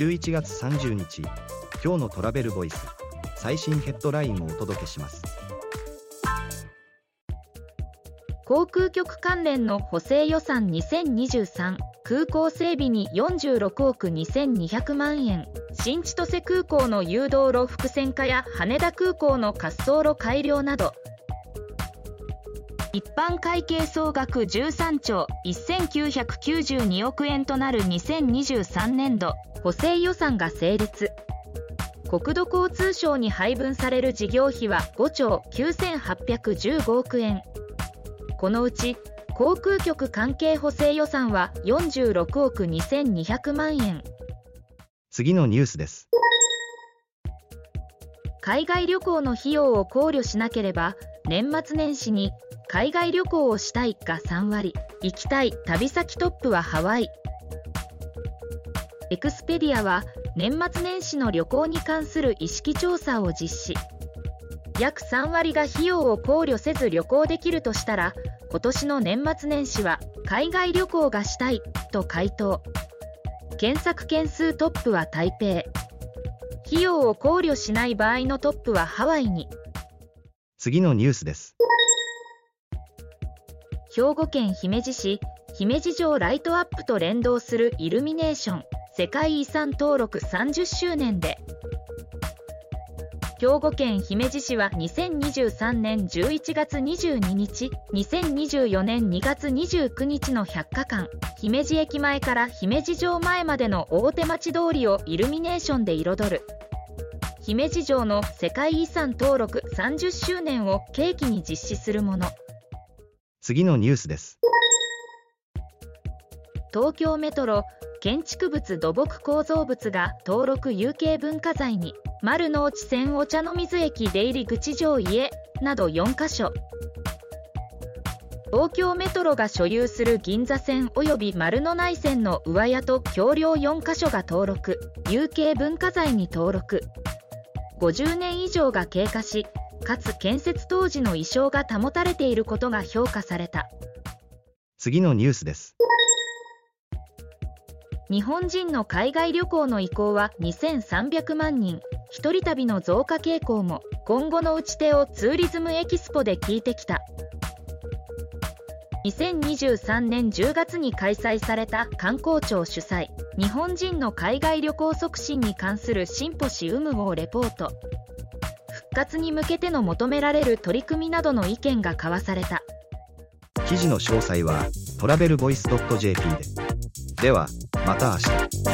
11月30日今日のトラベルボイス最新ヘッドラインをお届けします。航空局関連の補正予算2023空港整備に46億2200万円。新千歳空港の誘導路複線化や羽田空港の滑走路改良など一般会計総額13兆1992億円となる2023年度補正予算が成立。国土交通省に配分される事業費は5兆9815億円。このうち航空局関係補正予算は46億2200万円。次のニュースです。海外旅行の費用を考慮しなければ年末年始に海外旅行をしたいが3割行きたい旅先トップはハワイ。エクスペディアは年末年始の旅行に関する意識調査を実施。約3割が費用を考慮せず旅行できるとしたら今年の年末年始は海外旅行がしたいと回答。検索件数トップは台北。費用を考慮しない場合のトップはハワイに。次のニュースです。兵庫県姫路市姫路城ライトアップと連動するイルミネーション世界遺産登録30周年で。兵庫県姫路市は2023年11月22日2024年2月29日の100日間姫路駅前から姫路城前までの大手町通りをイルミネーションで彩る。姫路城の世界遺産登録30周年を契機に実施するもの。次のニュースです。東京メトロ建築物土木構造物が登録有形文化財に丸の内線お茶の水駅出入り口上家など4カ所。東京メトロが所有する銀座線及び丸の内線の上屋と橋梁4カ所が登録有形文化財に登録。50年以上が経過しかつ建設当時の意匠が保たれていることが評価された。次のニュースです。日本人の海外旅行の意向は2300万人。一人旅の増加傾向も今後の打ち手をツーリズムエキスポで聞いてきた。2023年10月に開催された観光庁主催。日本人の海外旅行促進に関するシンポシウム号レポート復活に向けての求められる取り組みなどの意見が交わされた。記事の詳細はトラベルボイス .jp で。ではまた明日。